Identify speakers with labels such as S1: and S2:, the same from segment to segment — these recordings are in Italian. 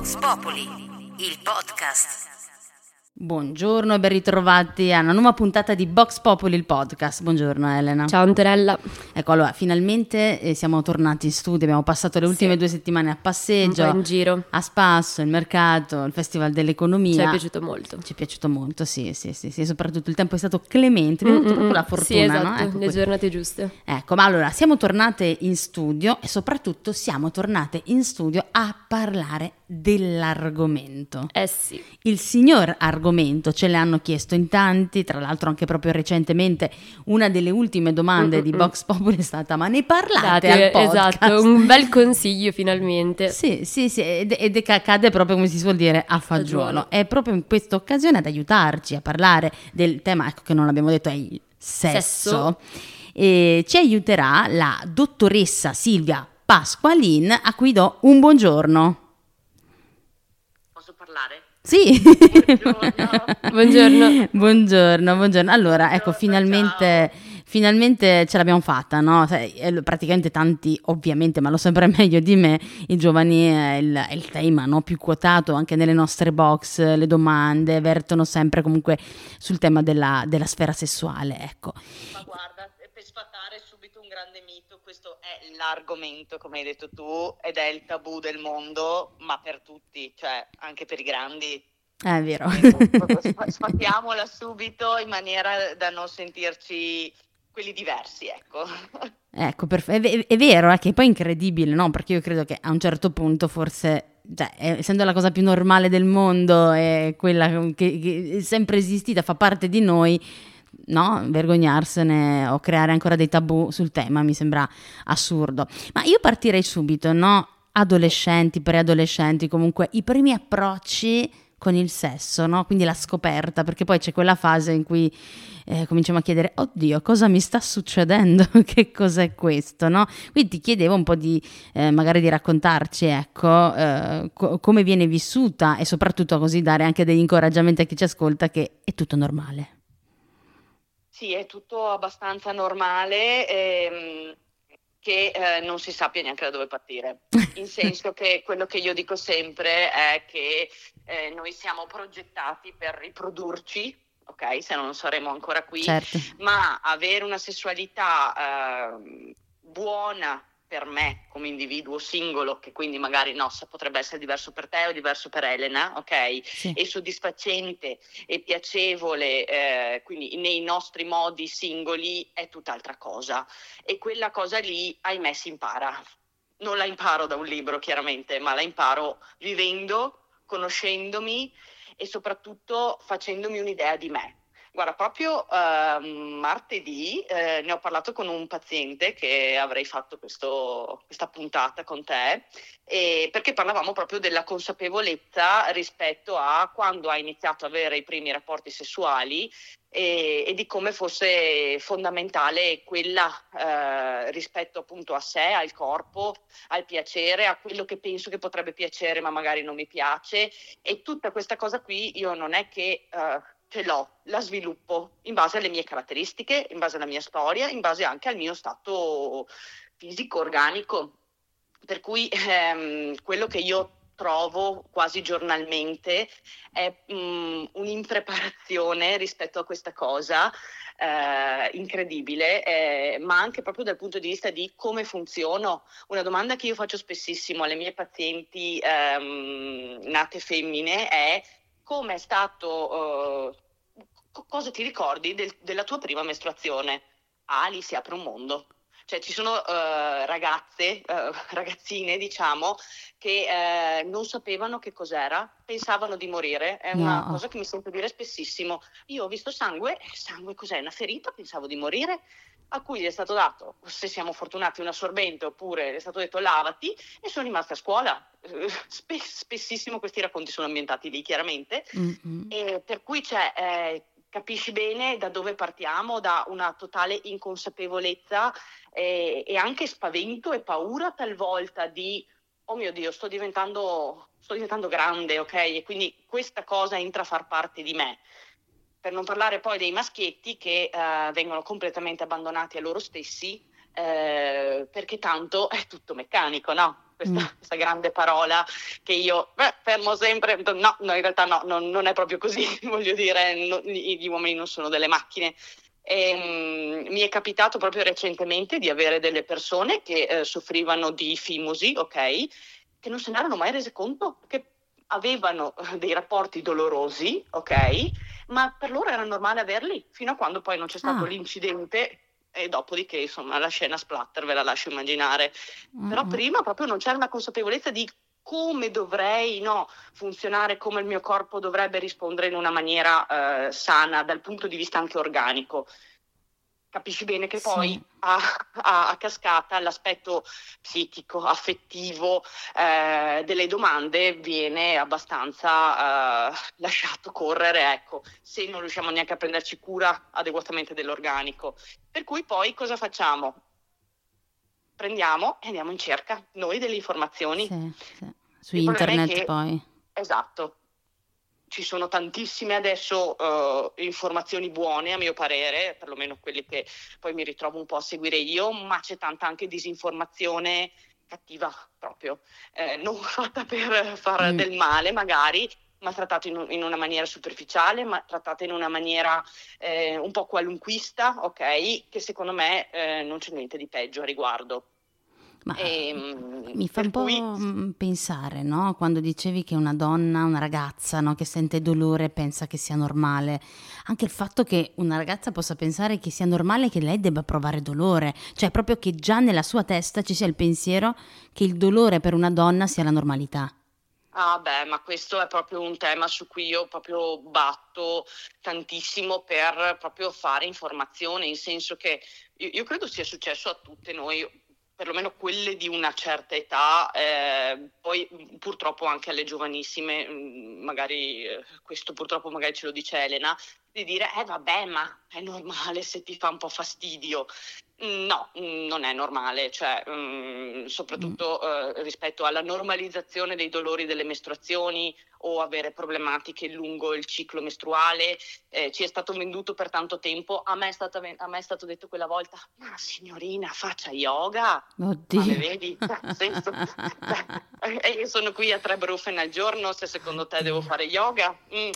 S1: Vox Populi, il podcast.
S2: Buongiorno e ben ritrovati a una nuova puntata di Box Populi, il podcast. Buongiorno Elena.
S3: Ciao Antonella.
S2: Ecco, allora, finalmente eh, siamo tornati in studio, abbiamo passato le ultime
S3: Sì.
S2: due settimane a passeggio,
S3: in giro.
S2: a spasso, il mercato, il Festival dell'Economia.
S3: Ci è piaciuto molto.
S2: Ci è piaciuto molto, sì, sì, sì, sì, soprattutto il tempo è stato clemente, abbiamo avuto proprio la fortuna,
S3: Sì, esatto,
S2: no? Ecco,
S3: le giornate giuste.
S2: Ecco, ma allora siamo tornate in studio e soprattutto siamo tornate in studio a parlare dell'argomento.
S3: Eh sì.
S2: Il signor argomento ce l'hanno chiesto in tanti, tra l'altro anche proprio recentemente una delle ultime domande di
S3: Mm-mm-mm.
S2: Vox Populi è stata ma ne parlate
S3: Date, esatto, un bel consiglio finalmente.
S2: Sì, sì, sì, ed, ed accade proprio come si suol dire a fagiolo.
S3: Fagiolo.
S2: È proprio in questa occasione ad aiutarci a parlare del tema, ecco che non l'abbiamo detto, è il sesso.
S3: Sesso.
S2: E ci aiuterà la dottoressa Silvia Pasqualin, a cui do un buongiorno.
S4: Parlare?
S2: Sì.
S4: Buongiorno.
S3: Buongiorno.
S2: buongiorno, buongiorno. Allora, ecco,
S4: Buongiorno,
S2: finalmente, finalmente ce l'abbiamo fatta, no? Eh, Praticamente tanti, ovviamente, ma lo sempre meglio di me, i giovani è il, è il tema no? più quotato anche nelle nostre box, le domande vertono sempre comunque sul tema della, della sfera sessuale, ecco.
S4: Ma guarda, per sfatare subito un grande mito, questo è l'argomento, come hai detto tu, ed è il tabù del mondo, ma per tutti, cioè anche per i grandi.
S2: Eh, È vero.
S4: Sf- Sfattiamola subito in maniera da non sentirci quelli diversi, ecco.
S2: Ecco, perf- è, ve- è vero, è che poi è incredibile, no? Perché io credo che a un certo punto forse, cioè, essendo la cosa più normale del mondo, è quella che, che è sempre esistita, fa parte di noi, no? Vergognarsene o creare ancora dei tabù sul tema mi sembra assurdo. Ma io partirei subito, no? Adolescenti, preadolescenti, comunque i primi approcci con il sesso, no? Quindi la scoperta, perché poi c'è quella fase in cui eh, cominciamo a chiedere, oddio, cosa mi sta succedendo? che cos'è questo, no? Quindi ti chiedevo un po' di, eh, magari di raccontarci, ecco, eh, co- come viene vissuta e soprattutto così dare anche degli incoraggiamenti a chi ci ascolta che è tutto normale.
S4: Sì, è tutto abbastanza normale, ehm, che eh, non si sappia neanche da dove partire. In senso che quello che io dico sempre è che eh, noi siamo progettati per riprodurci, ok? Se non saremo ancora qui,
S2: Certo.
S4: ma avere una sessualità ehm, buona per me come individuo singolo, che quindi magari no, potrebbe essere diverso per te o diverso per Elena, ok?
S2: Sì.
S4: E soddisfacente e piacevole, eh, quindi nei nostri modi singoli, è tutt'altra cosa. E quella cosa lì, ahimè, si impara. Non la imparo da un libro, chiaramente, ma la imparo vivendo, conoscendomi e soprattutto facendomi un'idea di me. Guarda, proprio ehm, martedì eh, ne ho parlato con un paziente che avrei fatto questo- questa puntata con te, perché parlavamo proprio della consapevolezza rispetto a quando hai iniziato ad avere i primi rapporti sessuali e, e di come fosse fondamentale quella eh, rispetto appunto a sé, al corpo, al piacere, a quello che penso che potrebbe piacere ma magari non mi piace. E tutta questa cosa qui io non è che eh, ce l'ho, la sviluppo in base alle mie caratteristiche, in base alla mia storia, in base anche al mio stato fisico, organico. Per cui ehm, quello che io trovo quasi giornalmente è mm, un'impreparazione rispetto a questa cosa eh, incredibile, eh, ma anche proprio dal punto di vista di come funziono. Una domanda che io faccio spessissimo alle mie pazienti ehm, nate femmine è come è stato, eh, co- cosa ti ricordi del- della tua prima mestruazione? Ah, lì si apre un mondo. Cioè ci sono eh, ragazze, eh, ragazzine diciamo, che eh, non sapevano che cos'era, pensavano di morire, è una
S2: No.
S4: cosa che mi sento dire spessissimo. Io ho visto sangue, sangue cos'è? Una ferita, pensavo di morire, a cui gli è stato dato, se siamo fortunati, un assorbente oppure è stato detto lavati e sono rimasta a scuola. Eh, spe- spessissimo questi racconti sono ambientati lì chiaramente
S2: Mm-mm.
S4: e per cui c'è, eh, capisci bene da dove partiamo, da una totale inconsapevolezza eh, e anche spavento e paura talvolta di, oh mio Dio, sto diventando, sto diventando grande, ok? E quindi questa cosa entra a far parte di me. Per non parlare poi dei maschietti che eh, vengono completamente abbandonati a loro stessi eh, perché tanto è tutto meccanico, no? questa,
S2: Mm.
S4: questa grande parola che io beh, fermo sempre, no, no, in realtà no, non, non è proprio così, voglio dire, no, gli uomini non sono delle macchine. E, mm, mi è capitato proprio recentemente di avere delle persone che eh, soffrivano di fimosi, ok, che non se ne erano mai rese conto che avevano eh, dei rapporti dolorosi, ok, ma per loro era normale averli fino a quando poi non c'è stato
S2: Ah.
S4: l'incidente e dopodiché insomma la scena splatter ve la lascio immaginare. Però
S2: Mm, mm.
S4: prima proprio non c'era una consapevolezza di come dovrei no, funzionare, come il mio corpo dovrebbe rispondere in una maniera eh, sana dal punto di vista anche organico. Capisci bene che poi
S2: Sì.
S4: a, a- a cascata l'aspetto psichico, affettivo eh, delle domande viene abbastanza eh, lasciato correre, ecco, se non riusciamo neanche a prenderci cura adeguatamente dell'organico. Per cui poi cosa facciamo? Prendiamo e andiamo in cerca noi delle informazioni.
S2: Sì, sì. Su
S4: Il
S2: internet
S4: che-
S2: poi.
S4: Esatto. Ci sono tantissime adesso eh, informazioni buone, a mio parere, perlomeno quelle che poi mi ritrovo un po' a seguire io, ma c'è tanta anche disinformazione cattiva proprio, eh, non fatta per fare
S2: Mm.
S4: del male magari, ma trattata in, in una maniera superficiale, ma trattata in una maniera eh, un po' qualunquista, ok? Che secondo me eh, non c'è niente di peggio a riguardo.
S2: Ma
S4: Ehm,
S2: mi fa un po'
S4: cui-
S2: mm, pensare, no? Quando dicevi che una donna, una ragazza, no, che sente dolore pensa che sia normale. Anche il fatto che una ragazza possa pensare che sia normale che lei debba provare dolore, cioè proprio che già nella sua testa ci sia il pensiero che il dolore per una donna sia la normalità.
S4: Ah beh, ma questo è proprio un tema su cui io proprio batto tantissimo per proprio fare informazione, in senso che io, io credo sia successo a tutte noi, perlomeno quelle di una certa età, eh, poi mh, purtroppo anche alle giovanissime, mh, magari eh, questo purtroppo magari ce lo dice Elena, di dire eh vabbè ma è normale se ti fa un po' fastidio. Mm, No, mm, non è normale, cioè, mm, soprattutto eh, rispetto alla normalizzazione dei dolori delle mestruazioni o avere problematiche lungo il ciclo mestruale. Eh, ci è stato venduto per tanto tempo, a me, è a me è stato detto quella volta, ma signorina faccia yoga, ma
S2: Oddio.
S4: vedi? Cioè, senso, cioè, eh, io sono qui a tre brufen al giorno, se secondo te devo fare yoga? Mm.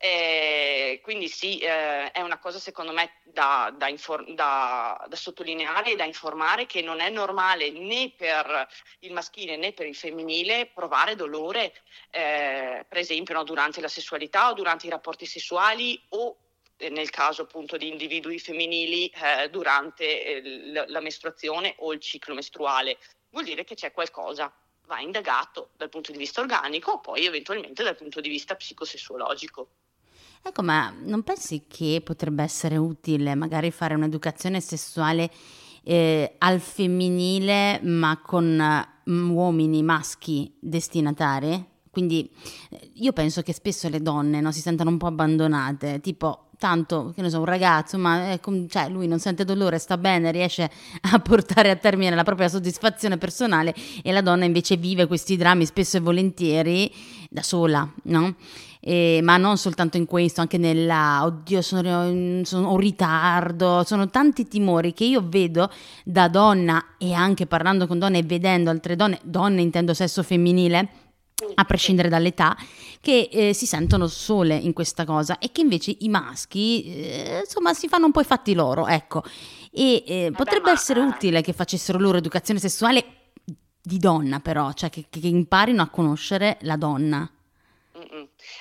S4: Eh, quindi sì, eh, è una cosa secondo me da, da infor- da- da sottolineare e da informare che non è normale né per il maschile né per il femminile provare dolore, eh, per esempio no, durante la sessualità o durante i rapporti sessuali o eh, nel caso appunto di individui femminili eh, durante eh, l- la mestruazione o il ciclo mestruale. Vuol dire che c'è qualcosa, va indagato dal punto di vista organico, poi eventualmente dal punto di vista psicosessuologico.
S2: Ecco, ma non pensi che potrebbe essere utile magari fare un'educazione sessuale eh, al femminile, ma con eh, uomini maschi destinatari? Quindi eh, io penso che spesso le donne no, si sentano un po' abbandonate, tipo tanto, che ne so, un ragazzo, ma com- cioè, lui non sente dolore, sta bene, riesce a portare a termine la propria soddisfazione personale e la donna invece vive questi drammi spesso e volentieri da sola, no? Eh, ma non soltanto in questo, anche nella, oddio, sono, sono- ho un ritardo, sono tanti timori che io vedo da donna e anche parlando con donne e vedendo altre donne, donne intendo sesso femminile, a prescindere dall'età, che eh, si sentono sole in questa cosa e che invece i maschi, eh, insomma, si fanno un po' i fatti loro, ecco. E eh, potrebbe essere utile che facessero loro educazione sessuale di donna, però, cioè che, che imparino a conoscere la donna.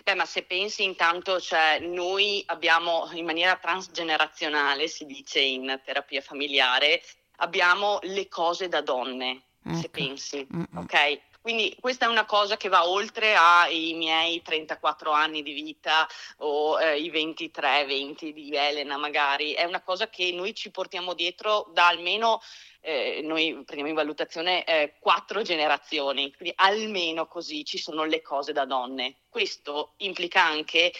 S4: Beh, ma se pensi intanto, cioè, noi abbiamo in maniera transgenerazionale, si dice in terapia familiare, abbiamo le cose da donne, se
S2: Ecco.
S4: pensi,
S2: Mm-mm.
S4: ok? Quindi questa è una cosa che va oltre ai miei 34 anni di vita o eh, i 23, 20 di Elena magari, è una cosa che noi ci portiamo dietro da almeno, eh, noi prendiamo in valutazione eh, quattro generazioni, quindi almeno così ci sono le cose da donne. Questo implica anche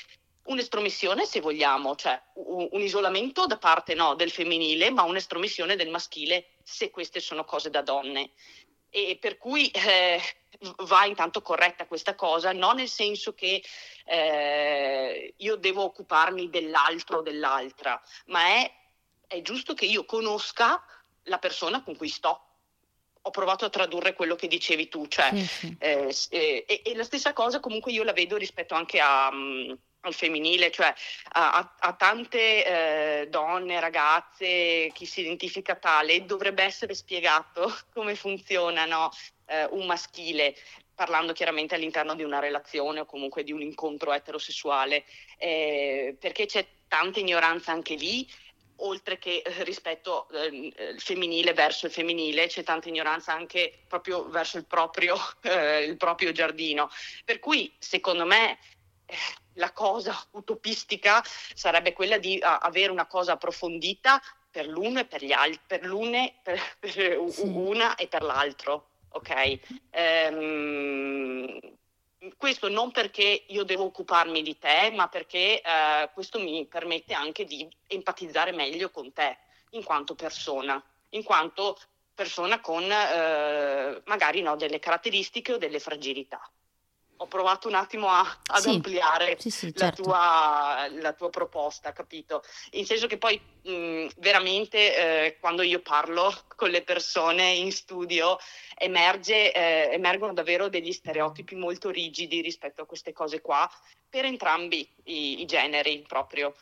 S4: un'estromissione, se vogliamo, cioè un, isolamento da parte no, del femminile, ma un'estromissione del maschile, se queste sono cose da donne. E per cui eh, va intanto corretta questa cosa, non nel senso che eh, io devo occuparmi dell'altro o dell'altra, ma è, è giusto che io conosca la persona con cui sto. ho provato a tradurre quello che dicevi tu, cioè,
S2: Sì, sì.
S4: eh, eh, e, la stessa cosa comunque io la vedo rispetto anche a, mm, al femminile, cioè a, a- a tante eh, donne, ragazze, chi si identifica tale, dovrebbe essere spiegato come funziona no, eh, un maschile, parlando chiaramente all'interno di una relazione o comunque di un incontro eterosessuale, eh, perché c'è tanta ignoranza anche lì oltre che eh, rispetto eh, il femminile verso il femminile, c'è tanta ignoranza anche proprio verso il proprio, eh, il proprio giardino. Per cui, secondo me, eh, la cosa utopistica sarebbe quella di a- avere una cosa approfondita per l'uno e per gli altri, per l'une, per, per
S2: Sì.
S4: una e per l'altro, ok? Ehm, questo non perché io devo occuparmi di te, ma perché eh, questo mi permette anche di empatizzare meglio con te, in quanto persona, in quanto persona con eh, magari no, delle caratteristiche o delle fragilità. Ho provato un attimo a- ad
S2: Sì,
S4: ampliare
S2: Sì, sì,
S4: la
S2: certo.
S4: tua, la tua proposta, capito? In senso che poi mh, veramente eh, quando io parlo con le persone in studio emerge, eh, emergono davvero degli stereotipi molto rigidi rispetto a queste cose qua per entrambi i, i generi proprio.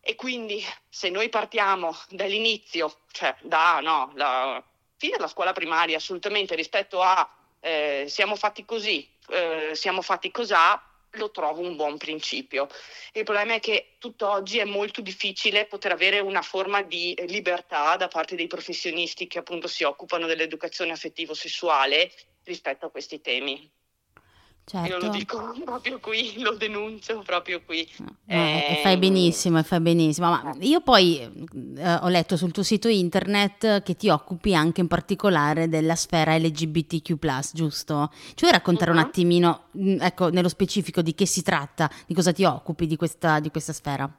S4: E quindi se noi partiamo dall'inizio, cioè da no, la fine della scuola primaria assolutamente rispetto a eh, siamo fatti così, eh, siamo fatti cosà, lo trovo un buon principio. Il problema è che tutt'oggi è molto difficile poter avere una forma di libertà da parte dei professionisti che appunto si occupano dell'educazione affettivo-sessuale rispetto a questi temi. Io
S2: Certo.
S4: lo dico proprio qui, lo denuncio proprio qui.
S2: No, e
S4: Ehm,
S2: fai benissimo, e fai benissimo. Ma io poi eh, ho letto sul tuo sito internet che ti occupi anche in particolare della sfera LGBTQ, giusto? Ci vuoi raccontare un
S4: Mhm.
S2: attimino, mh, ecco, nello specifico di che si tratta, di cosa ti occupi di questa, di questa sfera?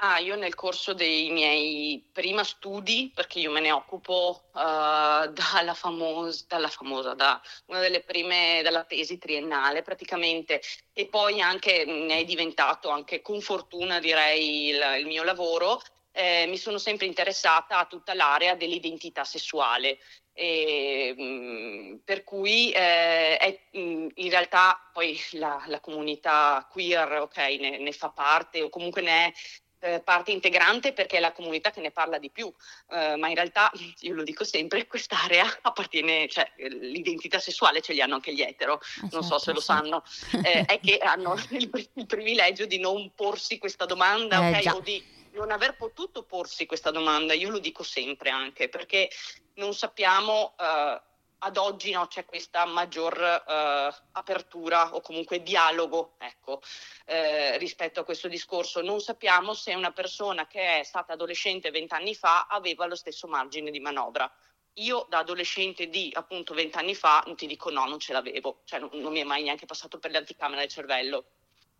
S4: Ah, io nel corso dei miei prima studi, perché io me ne occupo eh, dalla famosa, dalla famosa, da una delle prime, dalla tesi triennale praticamente, e poi anche ne è diventato, anche con fortuna direi, il, il mio lavoro, eh, mi sono sempre interessata a tutta l'area dell'identità sessuale. E, mh, per cui eh, è, mh, in realtà poi la, la comunità queer ok, ne, ne fa parte o comunque ne è eh, parte integrante perché è la comunità che ne parla di più, eh, ma in realtà io lo dico sempre, quest'area appartiene, cioè l'identità sessuale ce li hanno anche gli etero, non so
S2: certo,
S4: se lo
S2: sì.
S4: sanno, eh, è che hanno il, il privilegio di non porsi questa domanda,
S2: Eh,
S4: ok? O di non aver potuto porsi questa domanda, io lo dico sempre anche, perché non sappiamo, eh, ad oggi no, c'è questa maggior eh, apertura o comunque dialogo, ecco, eh, rispetto a questo discorso. Non sappiamo se una persona che è stata adolescente vent'anni fa aveva lo stesso margine di manovra. Io da adolescente di appunto vent'anni fa ti dico no, non ce l'avevo, cioè non, non mi è mai neanche passato per le anticamere del cervello.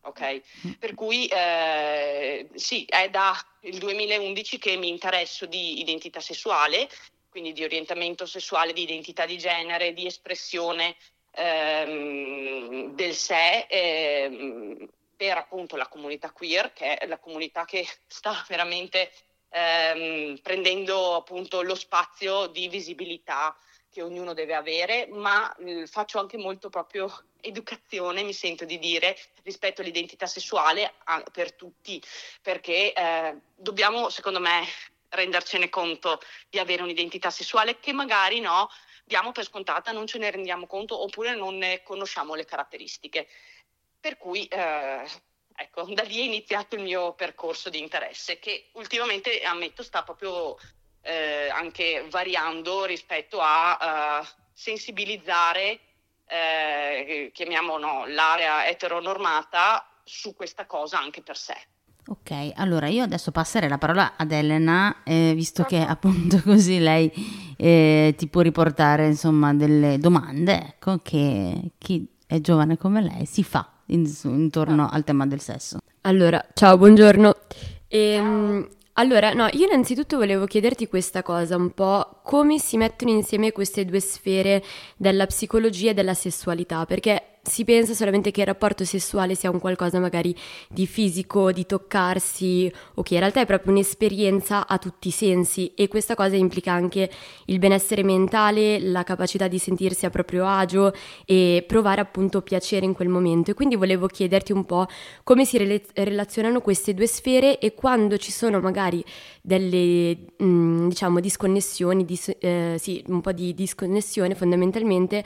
S4: Ok, per cui eh, sì, è dal 2011 che mi interesso di identità sessuale, quindi di orientamento sessuale, di identità di genere, di espressione ehm, del sé ehm, per appunto la comunità queer, che è la comunità che sta veramente ehm, prendendo appunto lo spazio di visibilità che ognuno deve avere, ma eh, faccio anche molto proprio educazione, mi sento di dire, rispetto all'identità sessuale a- per tutti, perché eh, dobbiamo, secondo me, rendercene conto di avere un'identità sessuale che magari no, diamo per scontata, non ce ne rendiamo conto oppure non ne conosciamo le caratteristiche. Per cui, eh, ecco, da lì è iniziato il mio percorso di interesse, che ultimamente, ammetto, sta proprio eh, anche variando rispetto a eh, sensibilizzare, eh, chiamiamo no, l'area eteronormata su questa cosa anche per sé.
S2: Ok, allora io adesso passerei la parola ad Elena, eh, visto che appunto così lei eh, ti può riportare insomma delle domande, ecco, che chi è giovane come lei si fa in- intorno al tema del sesso.
S3: Allora, ciao, buongiorno. Ehm, allora, no, io innanzitutto volevo chiederti questa cosa, un po' come si mettono insieme queste due sfere della psicologia e della sessualità, perché si pensa solamente che il rapporto sessuale sia un qualcosa magari di fisico, di toccarsi, o che in realtà è proprio un'esperienza a tutti i sensi e questa cosa implica anche il benessere mentale, la capacità di sentirsi a proprio agio e provare appunto piacere in quel momento. E quindi volevo chiederti un po' come si rela- relazionano queste due sfere e quando ci sono magari delle, mh, mm, diciamo, disconnessioni, dis- eh, sì, un po' di disconnessione fondamentalmente,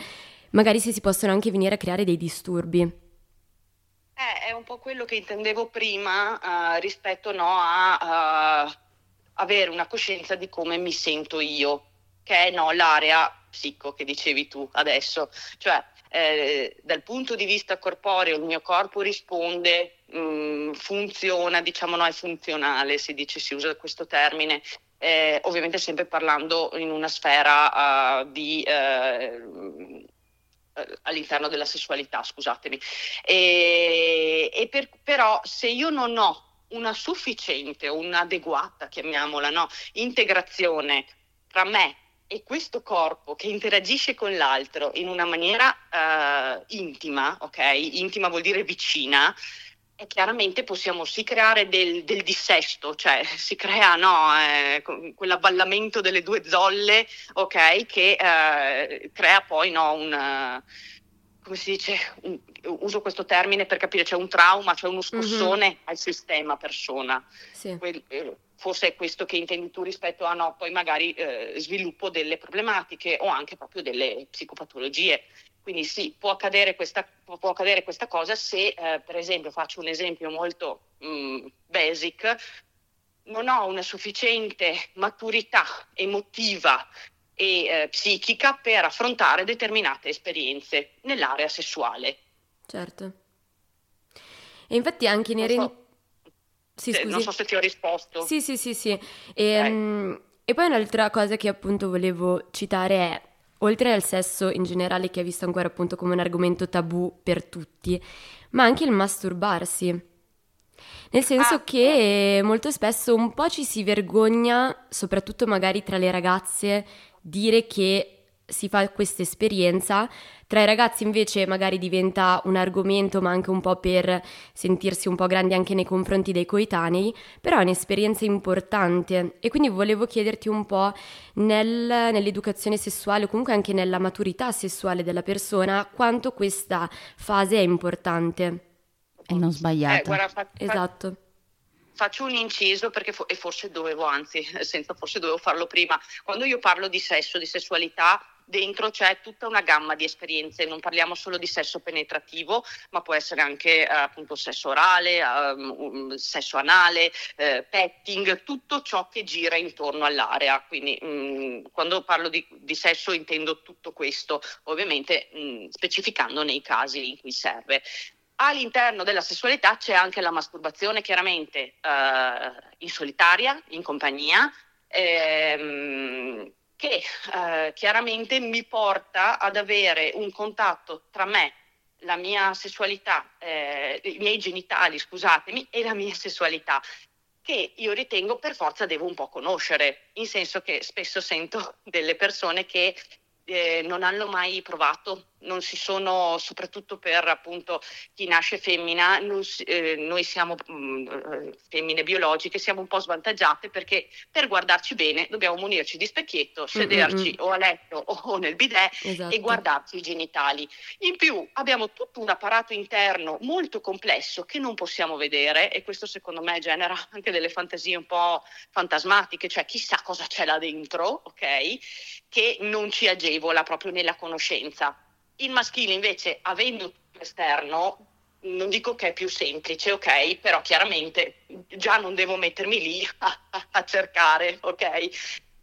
S3: magari se si possono anche venire a creare dei disturbi.
S4: Eh, è un po' quello che intendevo prima uh, rispetto no, a uh, avere una coscienza di come mi sento io, che è no, l'area psico che dicevi tu adesso. Cioè, eh, dal punto di vista corporeo il mio corpo risponde, mh, mm, funziona, diciamo no, è funzionale, si dice, si usa questo termine, eh, ovviamente sempre parlando in una sfera uh, di all'interno della sessualità, scusatemi. E, e per, però se io non ho una sufficiente un'adeguata, chiamiamola, no, integrazione tra me e questo corpo che interagisce con l'altro in una maniera uh, intima, ok? Intima vuol dire vicina, e chiaramente possiamo sì creare del, del dissesto, cioè si crea no, eh, quell'avvallamento delle due zolle, ok, che eh, crea poi no, un, come si dice, un, uso questo termine per capire, c'è un trauma, c'è uno scossone mm-hmm. al sistema persona. Sì. Que- eh, forse è questo che intendi tu rispetto a no, poi magari eh, sviluppo delle problematiche o anche proprio delle psicopatologie. Quindi sì, può accadere questa, può accadere questa cosa se, eh, per esempio, faccio un esempio molto mh, mm, basic, non ho una sufficiente maturità emotiva e eh, psichica per affrontare determinate esperienze nell'area sessuale.
S3: Certo. E infatti anche.
S4: Non, so, sì, se, non so se ti ho risposto.
S3: Sì, sì, sì, sì. E, okay. um, e poi un'altra cosa che appunto volevo citare è oltre al sesso in generale che è visto ancora appunto come un argomento tabù per tutti, ma anche il masturbarsi. Nel senso ah, che molto spesso un po' ci si vergogna, soprattutto magari tra le ragazze, dire che si fa questa esperienza. Tra i ragazzi invece magari diventa un argomento, ma anche un po' per sentirsi un po' grandi anche nei confronti dei coetanei, però è un'esperienza importante e quindi volevo chiederti un po' nel, nell'educazione sessuale o comunque anche nella maturità sessuale della persona quanto questa fase è importante.
S2: E non sbagliata.
S4: Eh, guarda, fa,
S3: esatto
S4: faccio un inciso perché fo- e forse dovevo, anzi, senza forse dovevo farlo prima. Quando io parlo di sesso, di sessualità, dentro c'è tutta una gamma di esperienze, non parliamo solo di sesso penetrativo, ma può essere anche eh, appunto sesso orale, um, sesso anale, eh, petting, tutto ciò che gira intorno all'area. Quindi mh, mm, quando parlo di, di, sesso intendo tutto questo, ovviamente mh, mm, specificando nei casi in cui serve. All'interno della sessualità c'è anche la masturbazione, chiaramente eh, in solitaria, in compagnia, ehm, che eh, chiaramente mi porta ad avere un contatto tra me, la mia sessualità, eh, i miei genitali, scusatemi, e la mia sessualità che io ritengo per forza devo un po' conoscere, in senso che spesso sento delle persone che eh, non hanno mai provato, non si sono, soprattutto per appunto chi nasce femmina, si, eh, noi siamo mh, mm, eh, femmine biologiche, siamo un po' svantaggiate perché per guardarci bene dobbiamo munirci di specchietto, sederci Mm-mm. o a letto o nel bidet esatto. e guardarci i genitali. In più abbiamo tutto un apparato interno molto complesso che non possiamo vedere e questo secondo me genera anche delle fantasie un po' fantasmatiche, cioè chissà cosa c'è là dentro, ok? Che non ci agevola proprio nella conoscenza. Il maschile invece, avendo l'esterno, non dico che è più semplice, ok, però chiaramente già non devo mettermi lì a, a cercare, ok?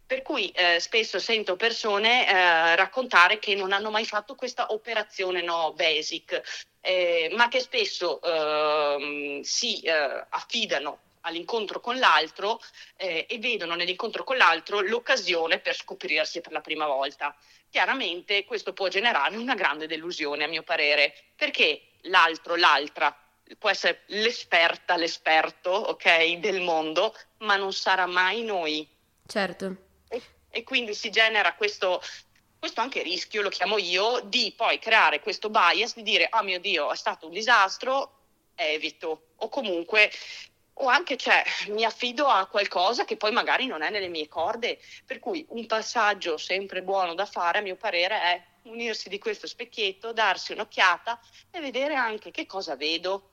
S4: Per cui eh, spesso sento persone eh, raccontare che non hanno mai fatto questa operazione no, basic, eh, ma che spesso ehm, si eh, affidano all'incontro con l'altro eh, e vedono nell'incontro con l'altro l'occasione per scoprirsi per la prima volta. Chiaramente questo può generare una grande delusione, a mio parere, perché l'altro, l'altra, può essere l'esperta, l'esperto, ok, del mondo, ma non sarà mai noi.
S3: Certo.
S4: E, e quindi si genera questo questo anche rischio, lo chiamo io, di poi creare questo bias di dire, oh mio Dio, è stato un disastro, evito. O comunque o anche cioè, mi affido a qualcosa che poi magari non è nelle mie corde, per cui un passaggio sempre buono da fare a mio parere è unirsi di questo specchietto, darsi un'occhiata e vedere anche che cosa vedo,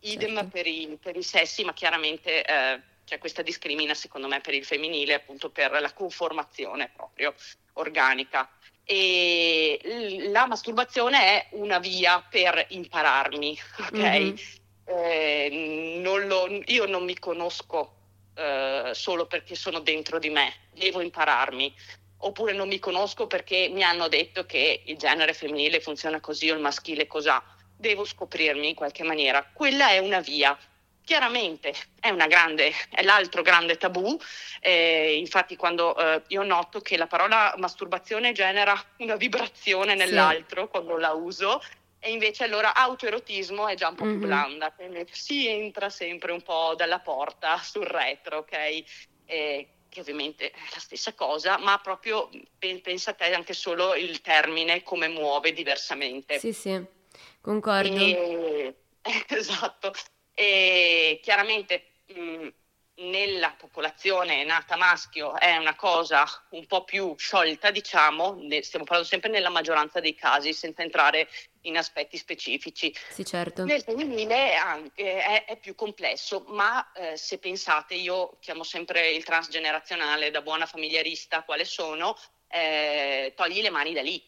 S4: idem certo. per, i, per, i, sessi, ma chiaramente eh, c'è questa discrimina secondo me per il femminile appunto per la conformazione proprio organica. E la masturbazione è una via per impararmi, ok? Mm-hmm eh, non lo, io non mi conosco eh, solo perché sono dentro di me, devo impararmi. Oppure non mi conosco perché mi hanno detto che il genere femminile funziona così o il maschile cos'ha. Devo scoprirmi in qualche maniera. Quella è una via. Chiaramente è, grande, è l'altro grande tabù, eh, infatti quando eh, io noto che la parola masturbazione genera una vibrazione nell'altro sì. quando la uso, e invece allora autoerotismo è già un po' più mm-hmm. blanda, quindi si entra sempre un po' dalla porta sul retro, ok? E, che ovviamente è la stessa cosa, ma proprio pensa a te anche solo il termine come muove diversamente.
S3: Sì, sì, concordo.
S4: E, esatto. E chiaramente mh, nella popolazione nata maschio è una cosa un po' più sciolta, diciamo, stiamo parlando sempre nella maggioranza dei casi, senza entrare in aspetti specifici.
S3: Sì, certo.
S4: Nel femminile anche, è, è, più complesso, ma eh, se pensate, io chiamo sempre il transgenerazionale da buona familiarista, quale sono, eh, togli le mani da lì.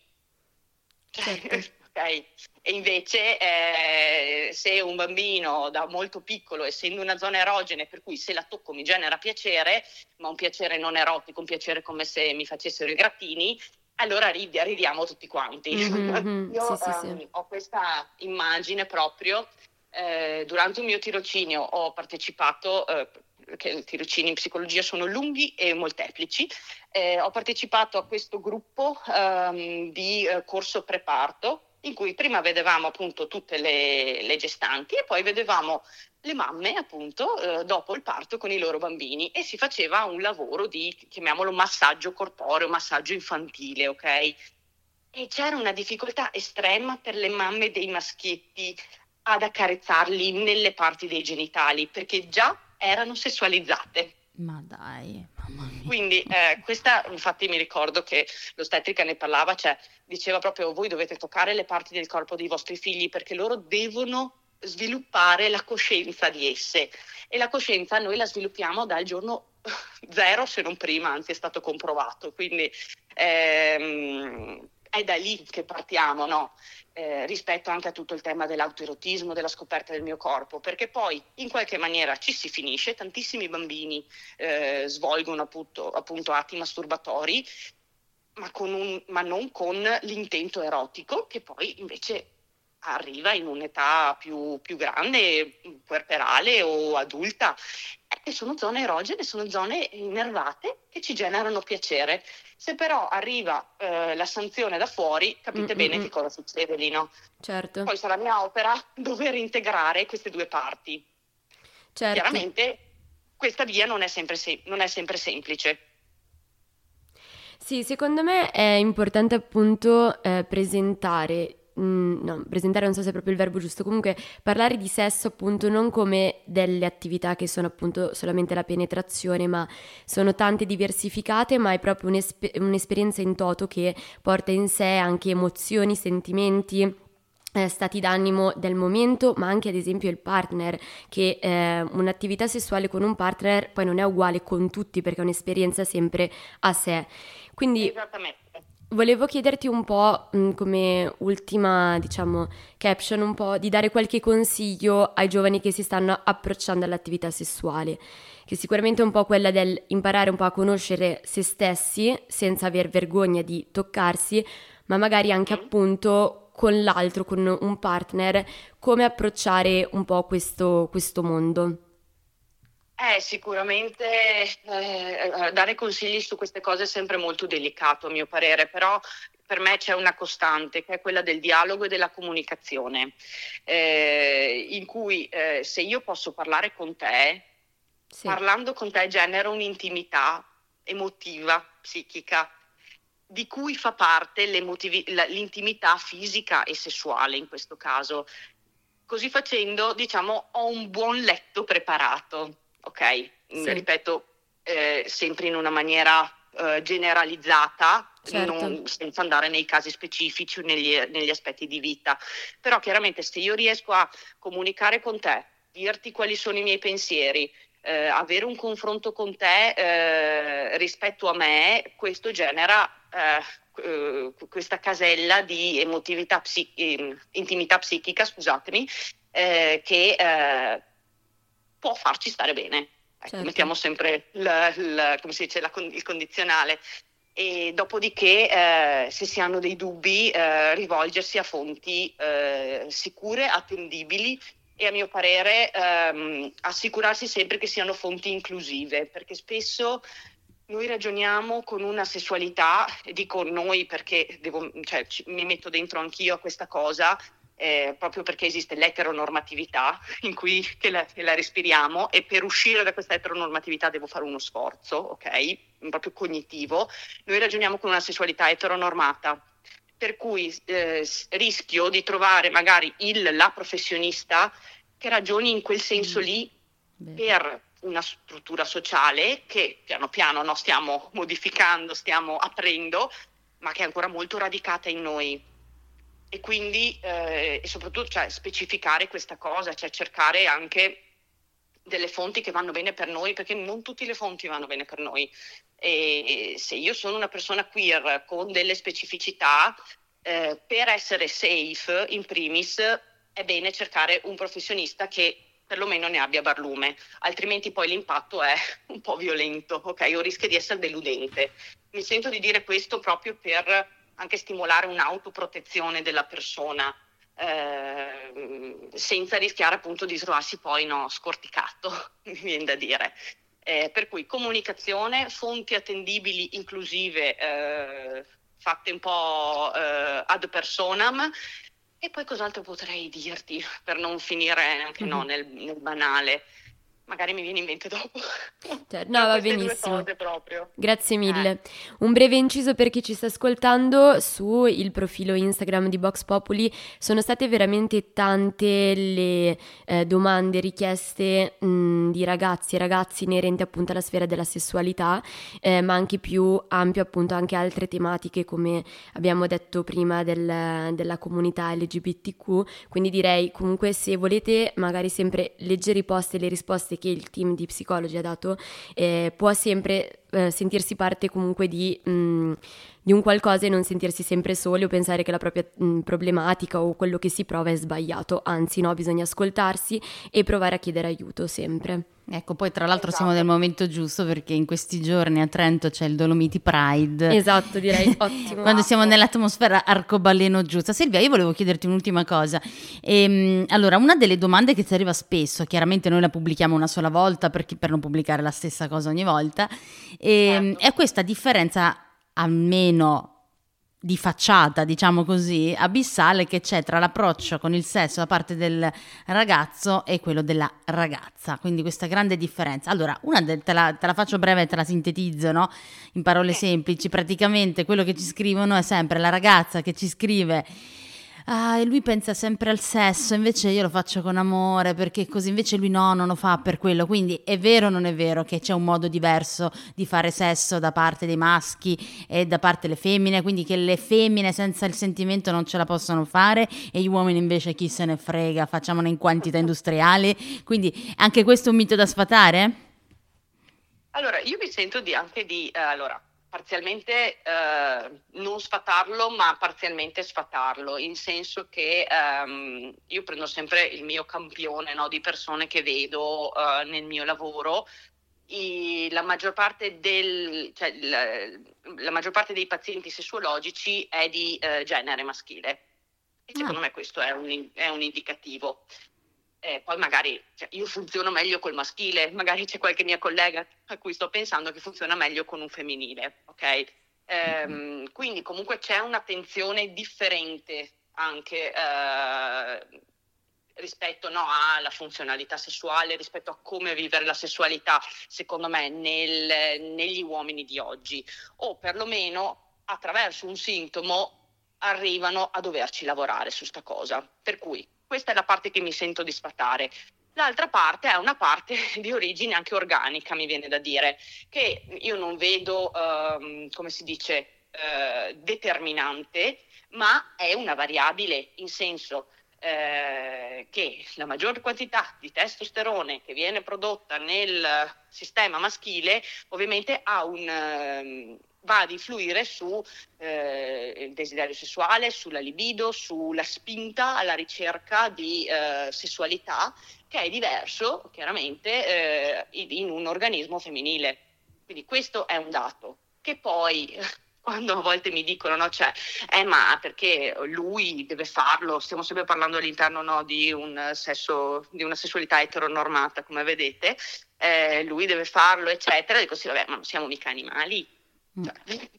S4: Certo. Okay. E invece eh, se un bambino da molto piccolo, essendo una zona erogene, per cui se la tocco mi genera piacere, ma un piacere non erotico, un piacere come se mi facessero i grattini, allora ridi, ridiamo tutti quanti. Mm-hmm, Io sì, sì, sì. ho questa immagine proprio, eh, durante un mio tirocinio ho partecipato, eh, che i tirocini in psicologia sono lunghi e molteplici, eh, ho partecipato a questo gruppo ehm, di eh, corso preparto in cui prima vedevamo appunto tutte le, le gestanti e poi vedevamo le mamme appunto eh, dopo il parto con i loro bambini e si faceva un lavoro di, chiamiamolo massaggio corporeo, massaggio infantile, ok? E c'era una difficoltà estrema per le mamme dei maschietti ad accarezzarli nelle parti dei genitali perché già erano sessualizzate.
S2: Ma dai.
S4: Quindi eh, questa, infatti mi ricordo che l'ostetrica ne parlava, cioè diceva proprio voi dovete toccare le parti del corpo dei vostri figli perché loro devono sviluppare la coscienza di esse. E la coscienza noi la sviluppiamo dal giorno zero se non prima, anzi è stato comprovato, quindi ehm, è da lì che partiamo, no? eh, rispetto anche a tutto il tema dell'autoerotismo, della scoperta del mio corpo, perché poi in qualche maniera ci si finisce, tantissimi bambini eh, svolgono appunto, appunto, atti masturbatori, ma, un, ma non con l'intento erotico, che poi invece arriva in un'età più, più grande, puerperale o adulta, e sono zone erogene, sono zone innervate che ci generano piacere. Se però arriva eh, la sanzione da fuori, capite Mm-mm. bene che cosa succede lì, no?
S3: Certo.
S4: Poi sarà mia opera dover integrare queste due parti. Certo. Chiaramente questa via non è sempre, sem- non è sempre semplice.
S3: Sì, secondo me è importante appunto eh, presentare Mm, no, presentare non so se è proprio il verbo giusto, comunque parlare di sesso appunto non come delle attività che sono appunto solamente la penetrazione, ma sono tante diversificate, ma è proprio un'esper- un'esperienza in toto che porta in sé anche emozioni, sentimenti, eh, stati d'animo del momento, ma anche ad esempio il partner, che eh, un'attività sessuale con un partner poi non è uguale con tutti perché è un'esperienza sempre a sé. Quindi
S4: Esattamente.
S3: Volevo chiederti un po' mh, come ultima, diciamo, caption, un po' di dare qualche consiglio ai giovani che si stanno approcciando all'attività sessuale, che sicuramente è un po' quella del imparare un po' a conoscere se stessi senza aver vergogna di toccarsi, ma magari anche appunto con l'altro, con un partner, come approcciare un po' questo, questo mondo.
S4: Eh, sicuramente eh, dare consigli su queste cose è sempre molto delicato a mio parere, però per me c'è una costante che è quella del dialogo e della comunicazione, eh, in cui eh, se io posso parlare con te, sì. parlando con te genero un'intimità emotiva, psichica, di cui fa parte l'intimità fisica e sessuale in questo caso. Così facendo, diciamo, ho un buon letto preparato, ok? Sì. Ripeto, eh, sempre in una maniera eh, generalizzata, certo. non, senza andare nei casi specifici o negli, negli aspetti di vita. Però chiaramente se io riesco a comunicare con te, dirti quali sono i miei pensieri, eh, avere un confronto con te eh, rispetto a me, questo genera eh, eh questa casella di emotività, psi- intimità psichica, scusatemi, eh, che eh, può farci stare bene. Ecco, certo. Mettiamo sempre la, la, dice, la, il condizionale. E dopodiché, eh, se si hanno dei dubbi, eh, rivolgersi a fonti eh, sicure, attendibili e a mio parere ehm, assicurarsi sempre che siano fonti inclusive, perché spesso noi ragioniamo con una sessualità, dico noi perché devo, cioè, mi metto dentro anch'io a questa cosa, eh, proprio perché esiste l'eteronormatività in cui che la, che la, respiriamo e per uscire da questa eteronormatività devo fare uno sforzo, ok? Proprio cognitivo. Noi ragioniamo con una sessualità eteronormata, per cui eh, rischio di trovare magari il, la professionista che ragioni in quel senso mm. lì Beh. per una struttura sociale che piano piano no, stiamo modificando, stiamo aprendo, ma che è ancora molto radicata in noi. E quindi, eh, e soprattutto, cioè, specificare questa cosa, cioè cercare anche delle fonti che vanno bene per noi, perché non tutte le fonti vanno bene per noi. E se io sono una persona queer con delle specificità, eh, per essere safe in primis è bene cercare un professionista che perlomeno ne abbia barlume, altrimenti poi l'impatto è un po' violento, ok? O rischia di essere deludente. Mi sento di dire questo proprio per anche stimolare un'autoprotezione della persona. Eh, senza rischiare appunto di trovarsi poi no, scorticato, mi viene da dire. Eh, per cui comunicazione, fonti attendibili, inclusive, eh, fatte un po' eh, ad personam. E poi cos'altro potrei dirti per non finire anche mm-hmm. no, nel, nel banale? Magari mi viene in mente dopo.
S3: Cioè, no, va benissimo. Grazie mille. Eh. Un breve inciso per chi ci sta ascoltando sul profilo Instagram di Box Populi. Sono state veramente tante le eh, domande, richieste mh, mm, di ragazzi e ragazzi inerenti appunto alla sfera della sessualità, eh, ma anche più ampio appunto anche altre tematiche come abbiamo detto prima del, della comunità LGBTQ. Quindi direi comunque se volete magari sempre leggere i post e le risposte che il team di psicologi ha dato, eh, può sempre eh, sentirsi parte comunque di, mh, mm, di, un qualcosa e non sentirsi sempre soli o pensare che la propria mh, mm, problematica o quello che si prova è sbagliato, anzi no, bisogna ascoltarsi e provare a chiedere aiuto sempre.
S2: Ecco, poi tra l'altro esatto. siamo nel momento giusto perché in questi giorni a Trento c'è il Dolomiti Pride.
S3: Esatto, direi ottimo.
S2: Quando siamo nell'atmosfera arcobaleno giusta. Silvia, io volevo chiederti un'ultima cosa. Ehm, allora, una delle domande che ti arriva spesso, chiaramente noi la pubblichiamo una sola volta perché, per non pubblicare la stessa cosa ogni volta, ehm, certo. è questa differenza almeno di facciata, diciamo così, abissale che c'è tra l'approccio con il sesso da parte del ragazzo e quello della ragazza. Quindi questa grande differenza. Allora, una de- te, la, te, la, faccio breve e te la sintetizzo, no? In parole semplici. Praticamente quello che ci scrivono è sempre la ragazza che ci scrive ah, e lui pensa sempre al sesso, invece io lo faccio con amore, perché così invece lui no, non lo fa per quello. Quindi è vero o non è vero che c'è un modo diverso di fare sesso da parte dei maschi e da parte delle femmine, quindi che le femmine senza il sentimento non ce la possono fare e gli uomini invece chi se ne frega, facciamone in quantità industriali. Quindi anche questo è un mito da sfatare?
S4: Allora, io mi sento di anche di... Eh, allora, parzialmente eh, non sfatarlo, ma parzialmente sfatarlo, in senso che ehm, io prendo sempre il mio campione no, di persone che vedo eh, nel mio lavoro. I, la, maggior del, cioè, la, la, maggior parte dei pazienti sessuologici è di eh, genere maschile. E secondo ah. me questo è un, è un indicativo eh, poi magari cioè, io funziono meglio col maschile, magari c'è qualche mia collega a cui sto pensando che funziona meglio con un femminile, ok? Ehm, quindi comunque c'è un'attenzione differente anche eh, rispetto no, alla funzionalità sessuale, rispetto a come vivere la sessualità, secondo me, nel, negli uomini di oggi, o perlomeno attraverso un sintomo arrivano a doverci lavorare su sta cosa. Per cui questa è la parte che mi sento di sfatare. L'altra parte è una parte di origine anche organica, mi viene da dire, che io non vedo, ehm, come si dice, eh, determinante, ma è una variabile in senso eh, che la maggior quantità di testosterone che viene prodotta nel sistema maschile ovviamente un, eh, va ad influire sul eh, desiderio sessuale, sulla libido, sulla spinta alla ricerca di eh, sessualità, che è diverso chiaramente eh, in un organismo femminile. Quindi questo è un dato. Che poi quando a volte mi dicono, no, cioè, eh, ma perché lui deve farlo? Stiamo sempre parlando all'interno no, di, un sesso, di una sessualità eteronormata, come vedete, eh, lui deve farlo, eccetera. Dico sì, vabbè, ma non siamo mica animali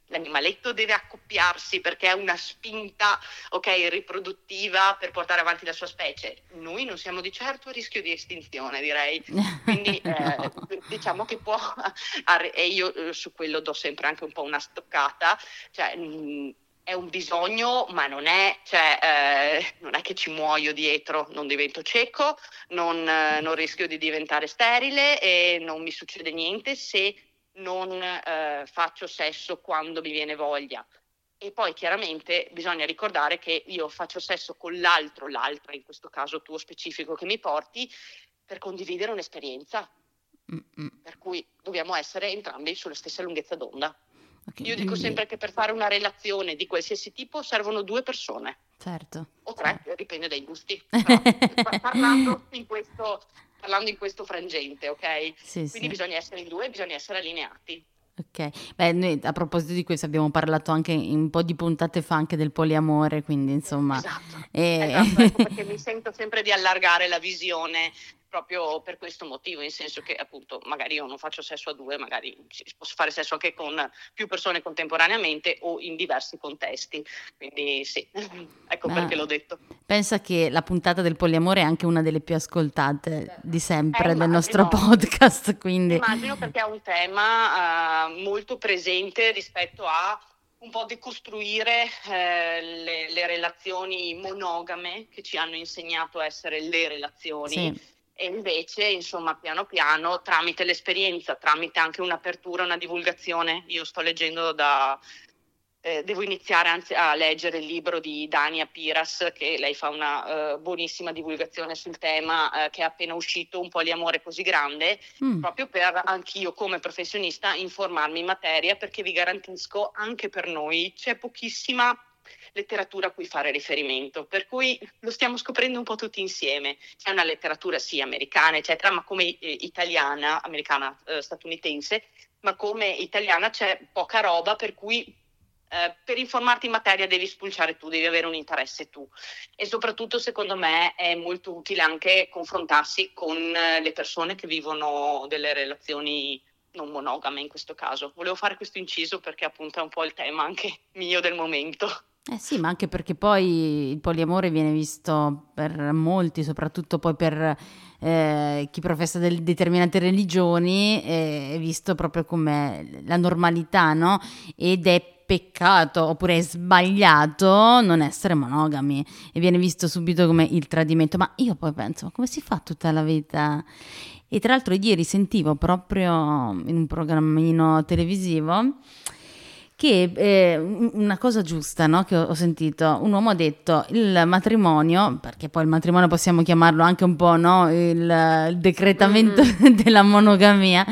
S4: l'animaletto deve accoppiarsi perché ha una spinta okay, riproduttiva per portare avanti la sua specie. Noi non siamo di certo a rischio di estinzione, direi. Quindi eh, diciamo che può, e io eh, su quello do sempre anche un po' una stoccata, cioè, mm, è un bisogno, ma non è, cioè, eh, non è che ci muoio dietro, non divento cieco, non, eh, non rischio di diventare sterile e non mi succede niente se non eh, faccio sesso quando mi viene voglia. E poi chiaramente bisogna ricordare che io faccio sesso con l'altro, l'altra, in questo caso tuo specifico che mi porti, per condividere un'esperienza. Mm-mm. Per cui dobbiamo essere entrambi sulla stessa lunghezza d'onda. Okay. Io dico sempre che per fare una relazione di qualsiasi tipo servono due persone.
S2: Certo.
S4: O tre, certo. dipende dai gusti. Però, parlando in questo parlando in questo frangente, ok? Sì, Quindi sì. bisogna essere in due, bisogna essere allineati.
S2: Ok, beh, noi a proposito di questo abbiamo parlato anche in un po' di puntate fa anche del poliamore, quindi insomma...
S4: Esatto, e... esatto ecco perché mi sento sempre di allargare la visione proprio per questo motivo, in senso che appunto magari io non faccio sesso a due, magari posso fare sesso anche con più persone contemporaneamente o in diversi contesti. Quindi sì, ecco ah, perché l'ho detto.
S2: Pensa che la puntata del poliamore è anche una delle più ascoltate di sempre eh, del nostro podcast. Quindi...
S4: Immagino perché è un tema uh, molto presente rispetto a un po' decostruire eh, le, le, relazioni monogame che ci hanno insegnato a essere le relazioni. Sì e invece, insomma, piano piano, tramite l'esperienza, tramite anche un'apertura, una divulgazione, io sto leggendo da... Eh, devo iniziare anzi a leggere il libro di Dania Piras, che lei fa una uh, buonissima divulgazione sul tema, uh, che è appena uscito, Un poliamore così grande, mm. proprio per anch'io come professionista informarmi in materia, perché vi garantisco, anche per noi c'è pochissima letteratura a cui fare riferimento, per cui lo stiamo scoprendo un po' tutti insieme. C'è una letteratura sì americana, eccetera, ma come eh, italiana, americana, eh, statunitense, ma come italiana c'è poca roba, per cui eh, per informarti in materia devi spulciare tu, devi avere un interesse tu e soprattutto secondo me è molto utile anche confrontarsi con eh, le persone che vivono delle relazioni non monogame in questo caso. Volevo fare questo inciso perché appunto è un po' il tema anche mio del momento.
S2: Eh sì, ma anche perché poi il poliamore viene visto per molti, soprattutto poi per eh, chi professa del, determinate religioni, è visto proprio come la normalità, no? Ed è peccato oppure è sbagliato non essere monogami e viene visto subito come il tradimento. Ma io poi penso, ma come si fa tutta la vita? E tra l'altro ieri sentivo proprio in un programmino televisivo che eh, una cosa giusta no, che ho sentito, un uomo ha detto il matrimonio, perché poi il matrimonio possiamo chiamarlo anche un po' no, il, il decretamento mm-hmm. della monogamia,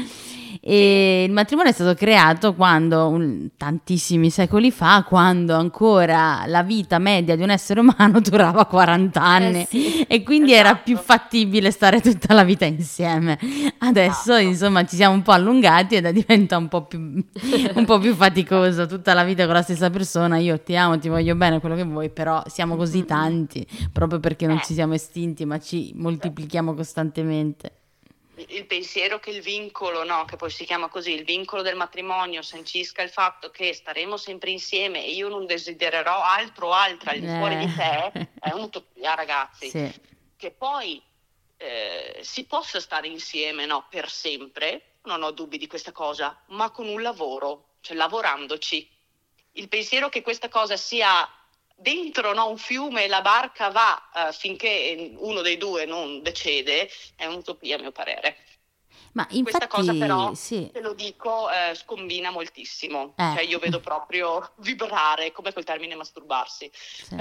S2: e il matrimonio è stato creato quando, un, tantissimi secoli fa, quando ancora la vita media di un essere umano durava 40 anni eh sì, e quindi esatto. era più fattibile stare tutta la vita insieme. Adesso, esatto. insomma, ci siamo un po' allungati ed diventa un po, più, un po' più faticoso tutta la vita con la stessa persona. Io ti amo, ti voglio bene, quello che vuoi, però siamo così tanti proprio perché non eh. ci siamo estinti, ma ci moltiplichiamo costantemente
S4: il pensiero che il vincolo, no, che poi si chiama così, il vincolo del matrimonio sancisca il fatto che staremo sempre insieme e io non desidererò altro o altra al di fuori di te, eh. è un'utopia ragazzi. Sì. Che poi eh, si possa stare insieme no, per sempre, non ho dubbi di questa cosa, ma con un lavoro, cioè lavorandoci. il pensiero che questa cosa sia dentro no, un fiume la barca va uh, finché uno dei due non decede è un'utopia a mio parere.
S2: Ma infatti,
S4: Questa cosa però,
S2: sì.
S4: te lo dico, eh, scombina moltissimo.
S2: Eh.
S4: Cioè io vedo proprio vibrare, come quel termine masturbarsi.
S2: Sì.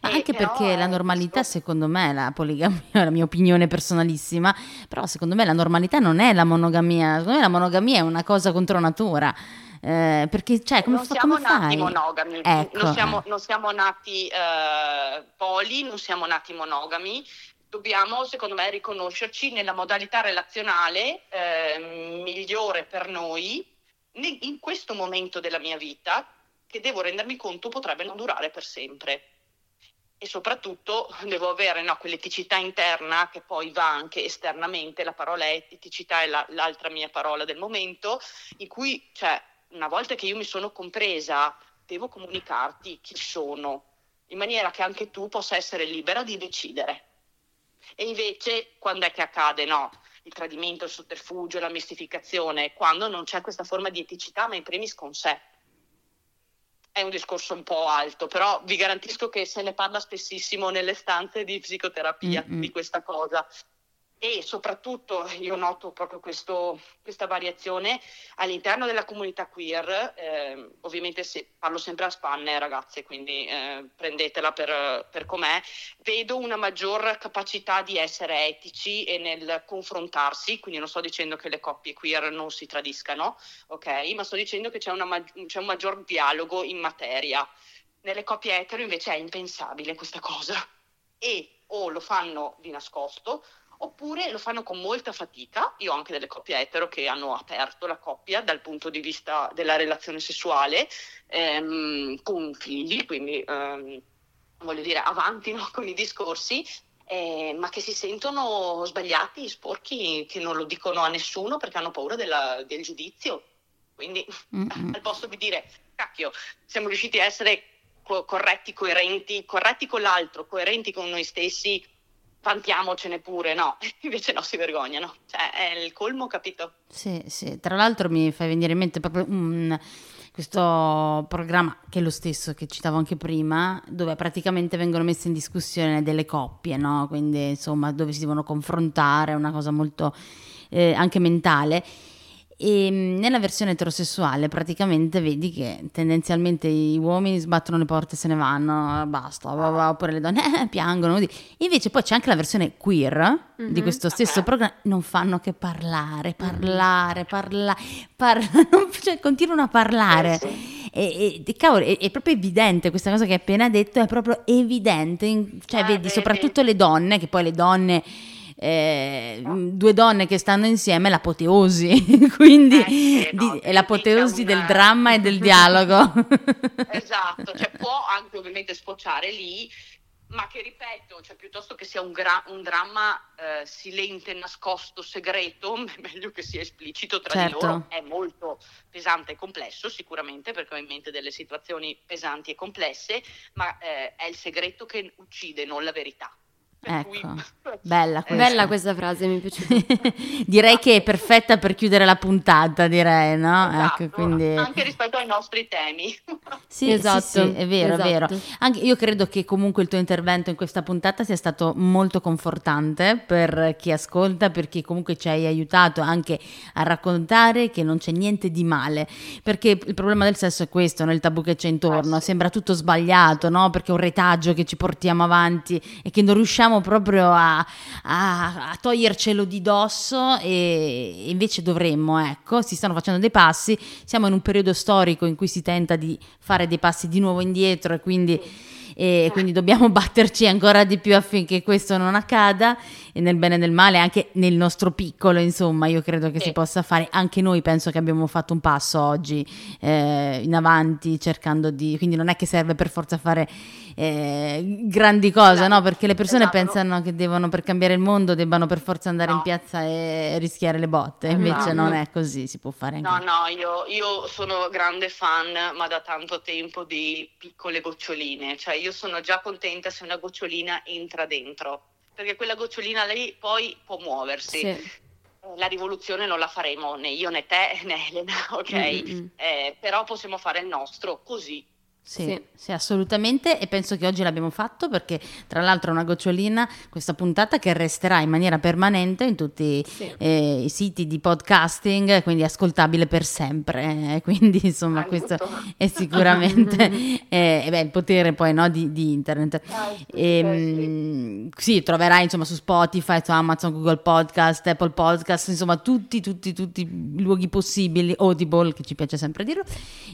S2: Ma
S4: E
S2: anche perché la
S4: eh,
S2: normalità,
S4: questo-
S2: secondo me, la poligamia, la mia opinione personalissima, però secondo me la normalità non è la monogamia, secondo me la monogamia è una cosa contro natura. Eh, perché, cioè, come,
S4: non
S2: fa-
S4: siamo
S2: come
S4: nati
S2: fai?
S4: monogami,
S2: Ecco,
S4: non, siamo, non siamo nati eh, poli, non siamo nati monogami. Dobbiamo, secondo me, riconoscerci nella modalità relazionale eh, migliore per noi in questo momento della mia vita, che devo rendermi conto potrebbe non durare per sempre. E soprattutto devo avere no, quell'eticità interna che poi va anche esternamente, la parola eticità è la- l'altra mia parola del momento, in cui, cioè, una volta che io mi sono compresa, devo comunicarti chi sono, in maniera che anche tu possa essere libera di decidere. E invece, quando è che accade? No, il tradimento, il sotterfugio, la mistificazione, quando non c'è questa forma di eticità, ma in primis con sé. È un discorso un po' alto, però vi garantisco che se ne parla spessissimo nelle stanze di psicoterapia
S2: Mm-mm.
S4: di questa cosa. E soprattutto io noto proprio questo- questa variazione all'interno della comunità queer, ehm, ovviamente se, parlo sempre a spanne ragazze, quindi eh, prendetela per, per com'è, vedo una maggior capacità di essere etici e nel confrontarsi, quindi non sto dicendo che le coppie queer non si tradiscano, ok? Ma sto dicendo che c'è, una c'è un maggior dialogo in materia. Nelle coppie etero invece è impensabile questa cosa e o lo fanno di nascosto oppure lo fanno con molta fatica. Io ho anche delle coppie etero che hanno aperto la coppia dal punto di vista della relazione sessuale ehm, con figli, quindi ehm, voglio dire avanti no, con i discorsi. eh, ma che si sentono sbagliati, sporchi, che non lo dicono a nessuno perché hanno paura della- del giudizio. Quindi
S2: Mm-mm.
S4: al posto di dire, cacchio, siamo riusciti a essere co- corretti, coerenti, corretti con l'altro, coerenti con noi stessi, vantiamocene pure, no, invece no, si vergognano, cioè è il colmo, capito?
S2: Sì, sì, tra l'altro mi fai venire in mente proprio un- questo programma che è lo stesso che citavo anche prima, dove praticamente vengono messe in discussione delle coppie, no? Quindi insomma dove si devono confrontare, una cosa molto eh, anche mentale. E mh, nella versione eterosessuale praticamente vedi che tendenzialmente i uomini sbattono le porte e se ne vanno, basta, oppure le donne eh, piangono. così. Invece poi c'è anche la versione queer di
S3: Mhm.
S2: questo stesso programma, non fanno che parlare, parlare, parlare, parlare, cioè continuano a parlare.
S4: Eh.
S2: E, e- cavolo, è, è proprio evidente questa cosa che hai appena detto, è proprio evidente, cioè
S4: Eh,
S2: vedi
S4: vedi.
S2: soprattutto le donne, che poi le donne... eh, due donne che stanno insieme, l'apoteosi, quindi
S4: Eh sì, no,
S2: di- è l'apoteosi
S4: c'è
S2: del
S4: una-
S2: dramma e del dialogo.
S4: Esatto, cioè può anche ovviamente sfociare lì, ma che ripeto, cioè piuttosto che sia un, gra- un dramma eh, silente, nascosto, segreto, è meglio che sia esplicito tra
S2: Certo.
S4: di loro. È molto pesante e complesso sicuramente perché ho in mente delle situazioni pesanti e complesse, ma eh, è il segreto che uccide, non la verità.
S2: Ecco, bella questa.
S3: Bella questa frase, mi piaciuta.
S2: direi che è perfetta per chiudere la puntata, direi, no?
S4: Esatto,
S2: Ecco, quindi...
S4: Anche rispetto ai nostri temi.
S2: Sì,
S3: Esatto,
S2: sì, sì, è vero, è vero.
S3: esatto.
S2: Anche io credo che comunque il tuo intervento in questa puntata sia stato molto confortante per chi ascolta, perché comunque ci hai aiutato anche a raccontare che non c'è niente di male, perché il problema del sesso è questo, no? il tabù che c'è intorno,
S4: Ah, sì.
S2: sembra tutto sbagliato, no? Perché è un retaggio che ci portiamo avanti e che non riusciamo proprio a, a- a togliercelo di dosso e invece dovremmo, ecco, si stanno facendo dei passi, siamo in un periodo storico in cui si tenta di fare dei passi di nuovo indietro e quindi, e quindi dobbiamo batterci ancora di più affinché questo non accada. E nel bene e nel male, anche nel nostro piccolo, insomma, io credo che si
S4: Sì.
S2: possa fare, anche noi penso che abbiamo fatto un passo oggi eh, in avanti cercando di, quindi non è che serve per forza fare eh, grandi cose,
S4: Esatto,
S2: no? Perché le persone
S4: esatto.
S2: pensano che devono per cambiare il mondo debbano per forza andare in
S4: No.
S2: piazza e rischiare le botte, invece
S4: Esatto.
S2: non è così, si può fare anche
S4: No, no, io, io sono grande fan, ma da tanto tempo, di piccole goccioline. Cioè, io sono già contenta se una gocciolina entra dentro, perché quella gocciolina lì poi può muoversi.
S3: Sì.
S4: la rivoluzione non la faremo né io né te né Elena, ok?
S3: Mm-mm.
S4: Eh, però possiamo fare il nostro così.
S2: Sì,
S3: Sì.
S2: sì, assolutamente e penso che oggi l'abbiamo fatto perché tra l'altro è una gocciolina questa puntata che resterà in maniera permanente in tutti
S3: Sì.
S2: eh, i siti di podcasting, quindi ascoltabile per sempre. eh, quindi insomma
S4: Ah,
S2: questo è sicuramente eh, eh, beh, il potere poi no, di, di internet.
S4: Sì,
S2: Ehm, sì, troverai insomma su Spotify, su Amazon, Google Podcast, Apple Podcast, insomma tutti, tutti, tutti i luoghi possibili, Audible che ci piace sempre dirlo,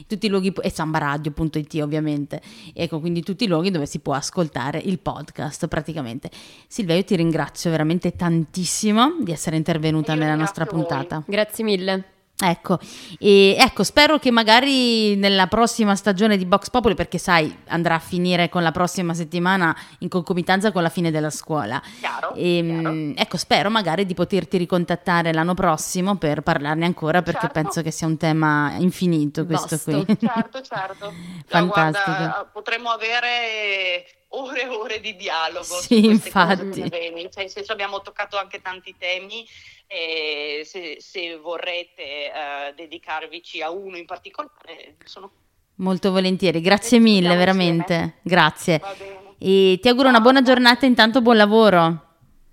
S2: tutti i luoghi e sambaradio.it ovviamente, ecco quindi tutti i luoghi dove si può ascoltare il podcast praticamente. Silvia io ti ringrazio veramente tantissimo di essere intervenuta nella nostra
S4: voi.
S2: puntata.
S3: Grazie mille.
S2: Ecco, e ecco, spero che magari nella prossima stagione di Box Populi, perché sai, andrà a finire con la prossima settimana in concomitanza con la fine della scuola.
S4: Chiaro,
S2: Ehm,
S4: chiaro.
S2: ecco, spero magari di poterti ricontattare l'anno prossimo per parlarne ancora, perché
S4: Certo.
S2: penso che sia un tema infinito questo
S3: Vasto.
S2: qui.
S4: Certo, certo. No,
S2: Fantastico.
S4: guarda, potremmo avere ore e ore di dialogo
S2: Sì, infatti.
S4: cose. Cioè, nel senso abbiamo toccato anche tanti temi e se, se vorrete eh, dedicarvici a uno in particolare sono
S2: Molto volentieri, grazie
S4: E
S2: mille, veramente.
S4: insieme.
S2: Grazie.
S4: va bene.
S2: E ti auguro una buona giornata, intanto buon lavoro.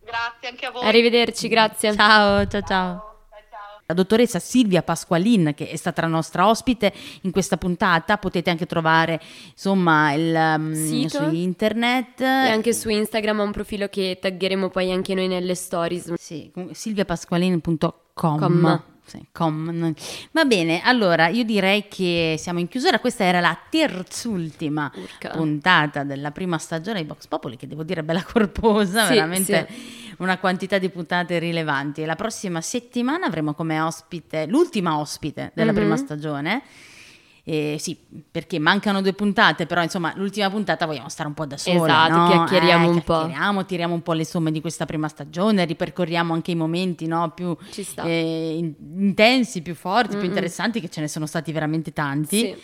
S4: Grazie anche a voi.
S3: Arrivederci, grazie.
S2: Ciao, ciao. Ciao,
S4: ciao.
S2: La dottoressa Silvia Pasqualin, che è stata la nostra ospite in questa puntata, potete anche trovare insomma il, um,
S3: Sito.
S2: su internet.
S3: E anche su Instagram ha un profilo che taggeremo poi anche noi nelle stories.
S2: Sì, com- silviapasqualin.com.
S3: Com.
S2: Sì, com. Va bene, allora io direi che siamo in chiusura. Questa era la terzultima
S3: Urca.
S2: puntata della prima stagione di Vox Populi, che devo dire bella corposa,
S3: Sì,
S2: veramente una quantità di puntate rilevanti. La prossima settimana avremo come ospite, l'ultima ospite della
S3: Mhm.
S2: prima stagione. Eh, sì, perché mancano due puntate, però insomma l'ultima puntata vogliamo stare un po' da sola,
S3: Esatto,
S2: no?
S3: chiacchieriamo
S2: Eh,
S3: un po'.
S2: chiacchieriamo, tiriamo un po' le somme di questa prima stagione, ripercorriamo anche i momenti no, più eh, in- intensi, più forti, più
S3: Mm-mm.
S2: interessanti, che ce ne sono stati veramente tanti.
S3: Sì.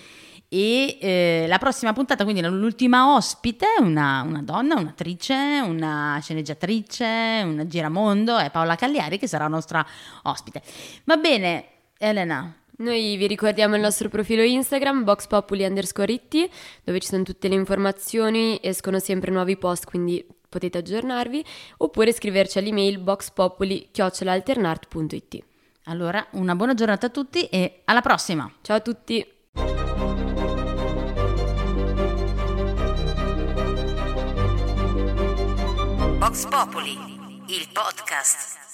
S2: E eh, la prossima puntata, quindi l'ultima ospite, una, una donna, un'attrice, una sceneggiatrice, una giramondo, è Paola Cagliari che sarà nostra ospite. Va bene, Elena.
S3: Noi vi ricordiamo il nostro profilo Instagram, boxpopuli underscore it, dove ci sono tutte le informazioni, escono sempre nuovi post, quindi potete aggiornarvi, oppure scriverci all'email boxpopuli.it.
S2: Allora, una buona giornata a tutti e alla prossima!
S3: Ciao a tutti!
S1: Vox Populi, il podcast.